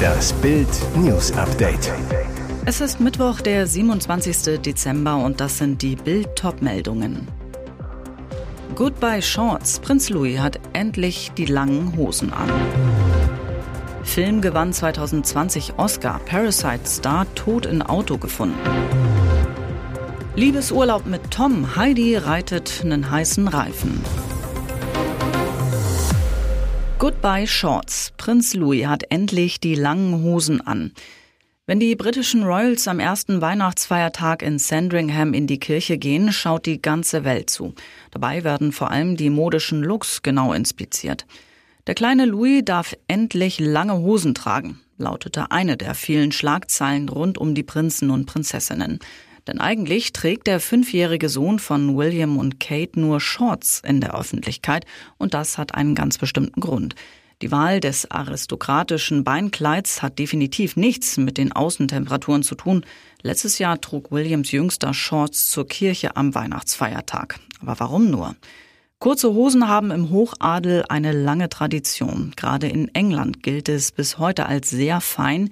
Das Bild News Update. Es ist Mittwoch, der 27. Dezember und das sind die Bild-Top-Meldungen. Goodbye Shorts. Prinz Louis hat endlich die langen Hosen an. Film gewann 2020 Oscar. Parasite Star tot in Auto gefunden. Liebesurlaub mit Tom. Heidi reitet einen heißen Reifen. Goodbye Shorts. Prinz Louis hat endlich die langen Hosen an. Wenn die britischen Royals am ersten Weihnachtsfeiertag in Sandringham in die Kirche gehen, schaut die ganze Welt zu. Dabei werden vor allem die modischen Looks genau inspiziert. Der kleine Louis darf endlich lange Hosen tragen, lautete eine der vielen Schlagzeilen rund um die Prinzen und Prinzessinnen. Denn eigentlich trägt der fünfjährige Sohn von William und Kate nur Shorts in der Öffentlichkeit und das hat einen ganz bestimmten Grund. Die Wahl des aristokratischen Beinkleids hat definitiv nichts mit den Außentemperaturen zu tun. Letztes Jahr trug Williams jüngster Shorts zur Kirche am Weihnachtsfeiertag. Aber warum nur? Kurze Hosen haben im Hochadel eine lange Tradition. Gerade in England gilt es bis heute als sehr fein,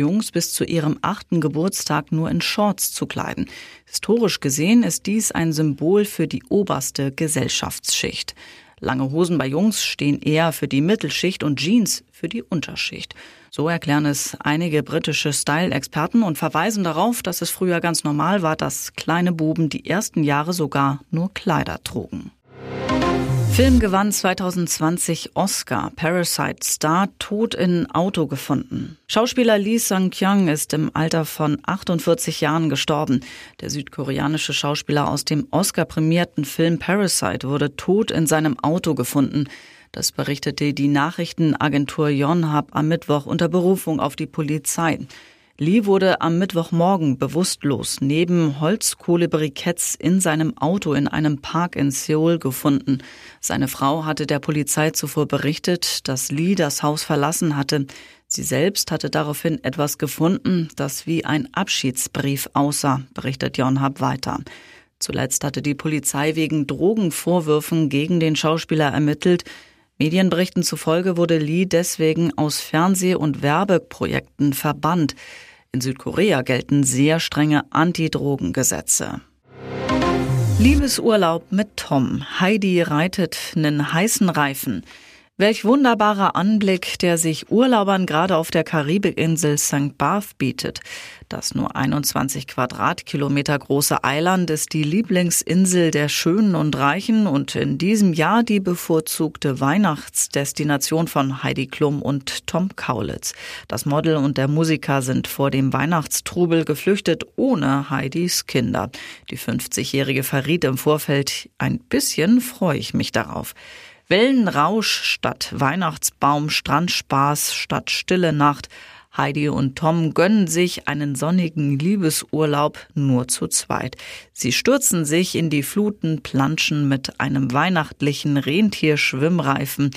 Jungs bis zu ihrem achten Geburtstag nur in Shorts zu kleiden. Historisch gesehen ist dies ein Symbol für die oberste Gesellschaftsschicht. Lange Hosen bei Jungs stehen eher für die Mittelschicht und Jeans für die Unterschicht. So erklären es einige britische Style-Experten und verweisen darauf, dass es früher ganz normal war, dass kleine Buben die ersten Jahre sogar nur Kleider trugen. Film gewann 2020 Oscar. Parasite Star tot in Auto gefunden. Schauspieler Lee Sung-kyung ist im Alter von 48 Jahren gestorben. Der südkoreanische Schauspieler aus dem Oscar-prämierten Film Parasite wurde tot in seinem Auto gefunden. Das berichtete die Nachrichtenagentur Yonhap am Mittwoch unter Berufung auf die Polizei. Lee wurde am Mittwochmorgen bewusstlos neben Holzkohlebriketts in seinem Auto in einem Park in Seoul gefunden. Seine Frau hatte der Polizei zuvor berichtet, dass Lee das Haus verlassen hatte. Sie selbst hatte daraufhin etwas gefunden, das wie ein Abschiedsbrief aussah, berichtet Yonhap weiter. Zuletzt hatte die Polizei wegen Drogenvorwürfen gegen den Schauspieler ermittelt. Medienberichten zufolge wurde Lee deswegen aus Fernseh- und Werbeprojekten verbannt. In Südkorea gelten sehr strenge Antidrogengesetze. Liebesurlaub mit Tom. Heidi reitet einen heißen Reifen. Welch wunderbarer Anblick, der sich Urlaubern gerade auf der Karibikinsel St. Barth bietet. Das nur 21 Quadratkilometer große Eiland ist die Lieblingsinsel der Schönen und Reichen und in diesem Jahr die bevorzugte Weihnachtsdestination von Heidi Klum und Tom Kaulitz. Das Model und der Musiker sind vor dem Weihnachtstrubel geflüchtet ohne Heidis Kinder. Die 50-Jährige verriet im Vorfeld, ein bisschen freue ich mich darauf. Wellenrausch statt Weihnachtsbaum, Strandspaß statt stille Nacht. Heidi und Tom gönnen sich einen sonnigen Liebesurlaub nur zu zweit. Sie stürzen sich in die Fluten, planschen mit einem weihnachtlichen Rentierschwimmreifen.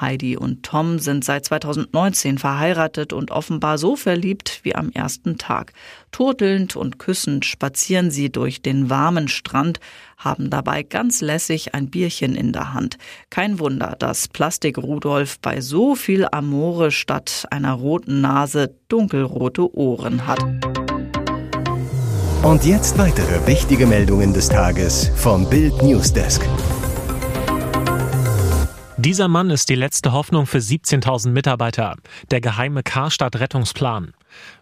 Heidi und Tom sind seit 2019 verheiratet und offenbar so verliebt wie am ersten Tag. Turtelnd und küssend spazieren sie durch den warmen Strand, haben dabei ganz lässig ein Bierchen in der Hand. Kein Wunder, dass Plastik Rudolf bei so viel Amore statt einer roten Nase dunkelrote Ohren hat. Und jetzt weitere wichtige Meldungen des Tages vom Bild Newsdesk. Dieser Mann ist die letzte Hoffnung für 17.000 Mitarbeiter. Der geheime Karstadt Rettungsplan.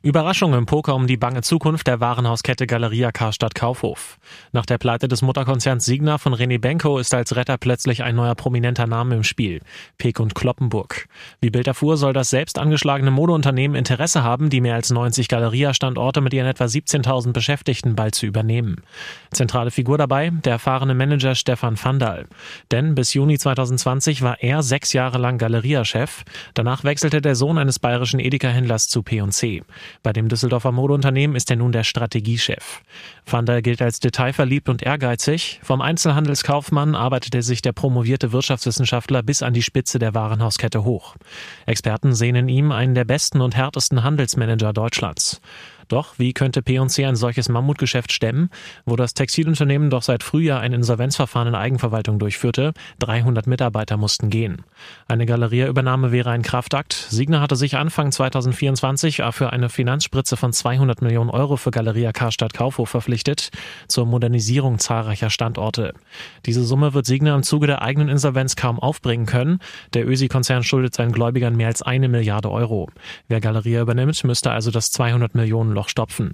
Überraschung im Poker um die bange Zukunft der Warenhauskette Galeria Karstadt Kaufhof. Nach der Pleite des Mutterkonzerns Signa von René Benko ist als Retter plötzlich ein neuer prominenter Name im Spiel. Peek und Kloppenburg. Wie Bild erfuhr, soll das selbst angeschlagene Modeunternehmen Interesse haben, die mehr als 90 Galeria-Standorte mit ihren etwa 17.000 Beschäftigten bald zu übernehmen. Zentrale Figur dabei, der erfahrene Manager Stefan Vandal. Denn bis Juni 2020 war er sechs Jahre lang Galeria-Chef. Danach wechselte der Sohn eines bayerischen Edeka-Händlers zu P&C. Bei dem Düsseldorfer Modeunternehmen ist er nun der Strategiechef. Van der gilt als detailverliebt und ehrgeizig. Vom Einzelhandelskaufmann arbeitete sich der promovierte Wirtschaftswissenschaftler bis an die Spitze der Warenhauskette hoch. Experten sehen in ihm einen der besten und härtesten Handelsmanager Deutschlands. Doch wie könnte P&C ein solches Mammutgeschäft stemmen, wo das Textilunternehmen doch seit Frühjahr ein Insolvenzverfahren in Eigenverwaltung durchführte? 300 Mitarbeiter mussten gehen. Eine Galeria-Übernahme wäre ein Kraftakt. Signa hatte sich Anfang 2024 für eine Finanzspritze von 200 Millionen Euro für Galeria Karstadt Kaufhof verpflichtet, zur Modernisierung zahlreicher Standorte. Diese Summe wird Signa im Zuge der eigenen Insolvenz kaum aufbringen können. Der Ösi-Konzern schuldet seinen Gläubigern mehr als eine Milliarde Euro. Wer Galeria übernimmt, müsste also das 200 Millionen Loch stopfen.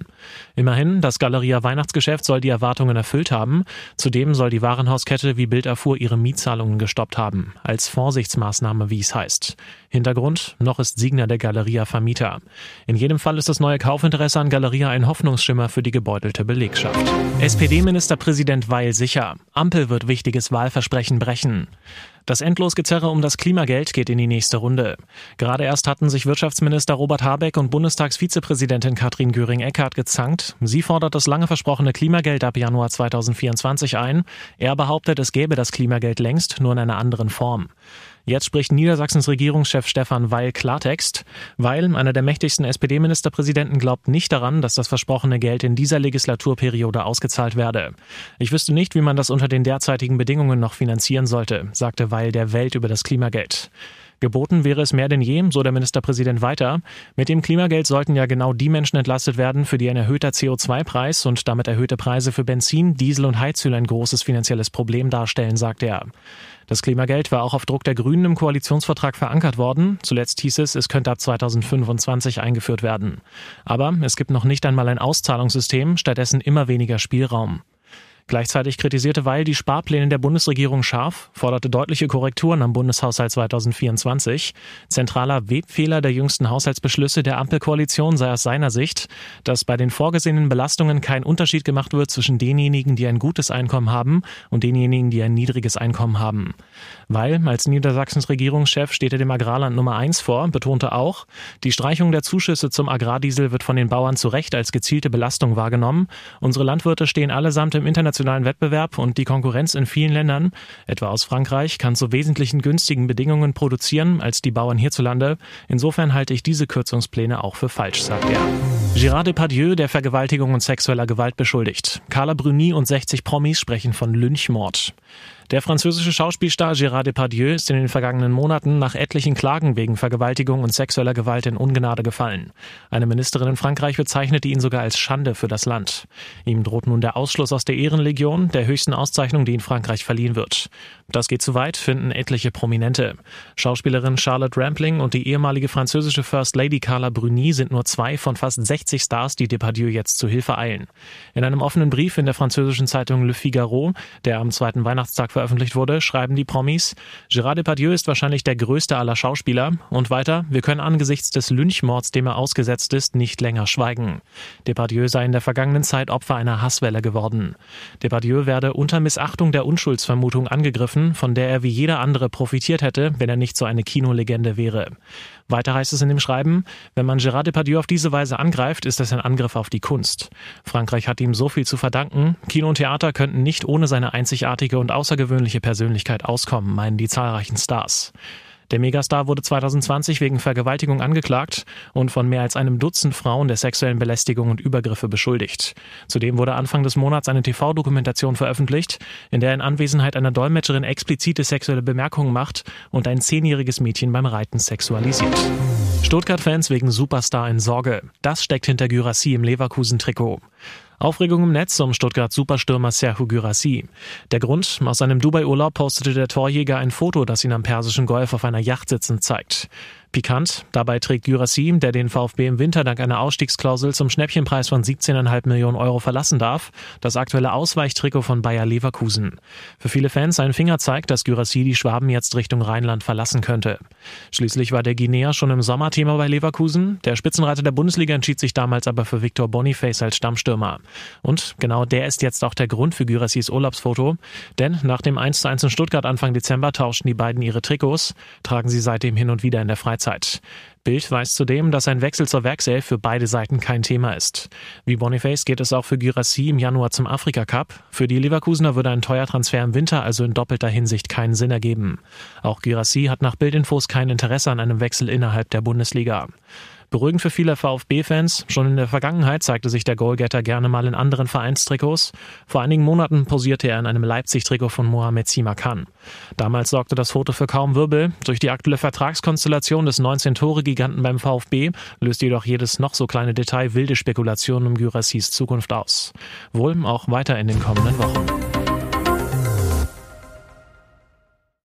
Immerhin, das Galeria Weihnachtsgeschäft soll die Erwartungen erfüllt haben. Zudem soll die Warenhauskette, wie Bild erfuhr, ihre Mietzahlungen gestoppt haben. Als Vorsichtsmaßnahme, wie es heißt. Hintergrund, noch ist Signer der Galeria Vermieter. In jedem Fall ist das neue Kaufinteresse an Galeria ein Hoffnungsschimmer für die gebeutelte Belegschaft. SPD-Ministerpräsident Weil sicher. Ampel wird wichtiges Wahlversprechen brechen. Das Endlosgezerre um das Klimageld geht in die nächste Runde. Gerade erst hatten sich Wirtschaftsminister Robert Habeck und Bundestagsvizepräsidentin Katrin Göring-Eckardt gezankt. Sie fordert das lange versprochene Klimageld ab Januar 2024 ein. Er behauptet, es gäbe das Klimageld längst, nur in einer anderen Form. Jetzt spricht Niedersachsens Regierungschef Stefan Weil Klartext. Weil, einer der mächtigsten SPD-Ministerpräsidenten, glaubt nicht daran, dass das versprochene Geld in dieser Legislaturperiode ausgezahlt werde. Ich wüsste nicht, wie man das unter den derzeitigen Bedingungen noch finanzieren sollte, sagte Weil der Welt über das Klimageld. Geboten wäre es mehr denn je, so der Ministerpräsident weiter. Mit dem Klimageld sollten ja genau die Menschen entlastet werden, für die ein erhöhter CO2-Preis und damit erhöhte Preise für Benzin, Diesel und Heizöl ein großes finanzielles Problem darstellen, sagte er. Das Klimageld war auch auf Druck der Grünen im Koalitionsvertrag verankert worden. Zuletzt hieß es, es könnte ab 2025 eingeführt werden. Aber es gibt noch nicht einmal ein Auszahlungssystem, stattdessen immer weniger Spielraum. Gleichzeitig kritisierte Weil die Sparpläne der Bundesregierung scharf, forderte deutliche Korrekturen am Bundeshaushalt 2024. Zentraler Webfehler der jüngsten Haushaltsbeschlüsse der Ampelkoalition sei aus seiner Sicht, dass bei den vorgesehenen Belastungen kein Unterschied gemacht wird zwischen denjenigen, die ein gutes Einkommen haben und denjenigen, die ein niedriges Einkommen haben. Weil als Niedersachsens Regierungschef steht er dem Agrarland Nummer eins vor, betonte auch, die Streichung der Zuschüsse zum Agrardiesel wird von den Bauern zu Recht als gezielte Belastung wahrgenommen. Unsere Landwirte stehen allesamt im internationalen internationalen Wettbewerb und die Konkurrenz in vielen Ländern, etwa aus Frankreich, kann zu wesentlichen günstigen Bedingungen produzieren als die Bauern hierzulande. Insofern halte ich diese Kürzungspläne auch für falsch, sagt er. Gérard Depardieu, der Vergewaltigung und sexueller Gewalt beschuldigt. Carla Bruni und 60 Promis sprechen von Lynchmord. Der französische Schauspielstar Gérard Depardieu ist in den vergangenen Monaten nach etlichen Klagen wegen Vergewaltigung und sexueller Gewalt in Ungnade gefallen. Eine Ministerin in Frankreich bezeichnete ihn sogar als Schande für das Land. Ihm droht nun der Ausschluss aus der Ehrenlegion, der höchsten Auszeichnung, die in Frankreich verliehen wird. Das geht zu weit, finden etliche Prominente. Schauspielerin Charlotte Rampling und die ehemalige französische First Lady Carla Bruni sind nur zwei von fast 60 Stars, die Depardieu jetzt zu Hilfe eilen. In einem offenen Brief in der französischen Zeitung Le Figaro, der am zweiten Weihnachtstag veröffentlicht wurde, schreiben die Promis, Gérard Depardieu ist wahrscheinlich der größte aller Schauspieler. Und weiter, wir können angesichts des Lynchmords, dem er ausgesetzt ist, nicht länger schweigen. Depardieu sei in der vergangenen Zeit Opfer einer Hasswelle geworden. Depardieu werde unter Missachtung der Unschuldsvermutung angegriffen, von der er wie jeder andere profitiert hätte, wenn er nicht so eine Kinolegende wäre. Weiter heißt es in dem Schreiben, wenn man Gérard Depardieu auf diese Weise angreift, ist das ein Angriff auf die Kunst. Frankreich hat ihm so viel zu verdanken. Kino und Theater könnten nicht ohne seine einzigartige und außergewöhnliche Persönlichkeit auskommen, meinen die zahlreichen Stars. Der Megastar wurde 2020 wegen Vergewaltigung angeklagt und von mehr als einem Dutzend Frauen der sexuellen Belästigung und Übergriffe beschuldigt. Zudem wurde Anfang des Monats eine TV-Dokumentation veröffentlicht, in der in Anwesenheit einer Dolmetscherin explizite sexuelle Bemerkungen macht und ein zehnjähriges Mädchen beim Reiten sexualisiert. Stuttgart-Fans wegen Superstar in Sorge. Das steckt hinter Gyrassi im Leverkusen-Trikot. Aufregung im Netz um Stuttgart Superstürmer Serhu Gyrassi. Der Grund, aus seinem Dubai-Urlaub postete der Torjäger ein Foto, das ihn am Persischen Golf auf einer Yacht sitzend zeigt. Pikant, dabei trägt Gyrassi, der den VfB im Winter dank einer Ausstiegsklausel zum Schnäppchenpreis von 17,5 Millionen Euro verlassen darf, das aktuelle Ausweichtrikot von Bayer Leverkusen. Für viele Fans ein Fingerzeig, dass Gyrassi die Schwaben jetzt Richtung Rheinland verlassen könnte. Schließlich war der Guinea schon im Sommer Thema bei Leverkusen. Der Spitzenreiter der Bundesliga entschied sich damals aber für Victor Boniface als Stammstürmer. Und genau der ist jetzt auch der Grund für Gyrassis Urlaubsfoto. Denn nach dem 1:1 in Stuttgart Anfang Dezember tauschten die beiden ihre Trikots, tragen sie seitdem hin und wieder in der Freizeit. Bild weiß zudem, dass ein Wechsel zur Werkself für beide Seiten kein Thema ist. Wie Boniface geht es auch für Gyrassi im Januar zum Afrika Cup. Für die Leverkusener würde ein teuer Transfer im Winter also in doppelter Hinsicht keinen Sinn ergeben. Auch Gyrassi hat nach Bildinfos kein Interesse an einem Wechsel innerhalb der Bundesliga. Beruhigend für viele VfB-Fans. Schon in der Vergangenheit zeigte sich der Goalgetter gerne mal in anderen Vereinstrikots. Vor einigen Monaten posierte er in einem Leipzig-Trikot von Mohamed Simakan. Damals sorgte das Foto für kaum Wirbel. Durch die aktuelle Vertragskonstellation des 19-Tore-Giganten beim VfB löst jedoch jedes noch so kleine Detail wilde Spekulationen um Gyrassis Zukunft aus. Wohl auch weiter in den kommenden Wochen.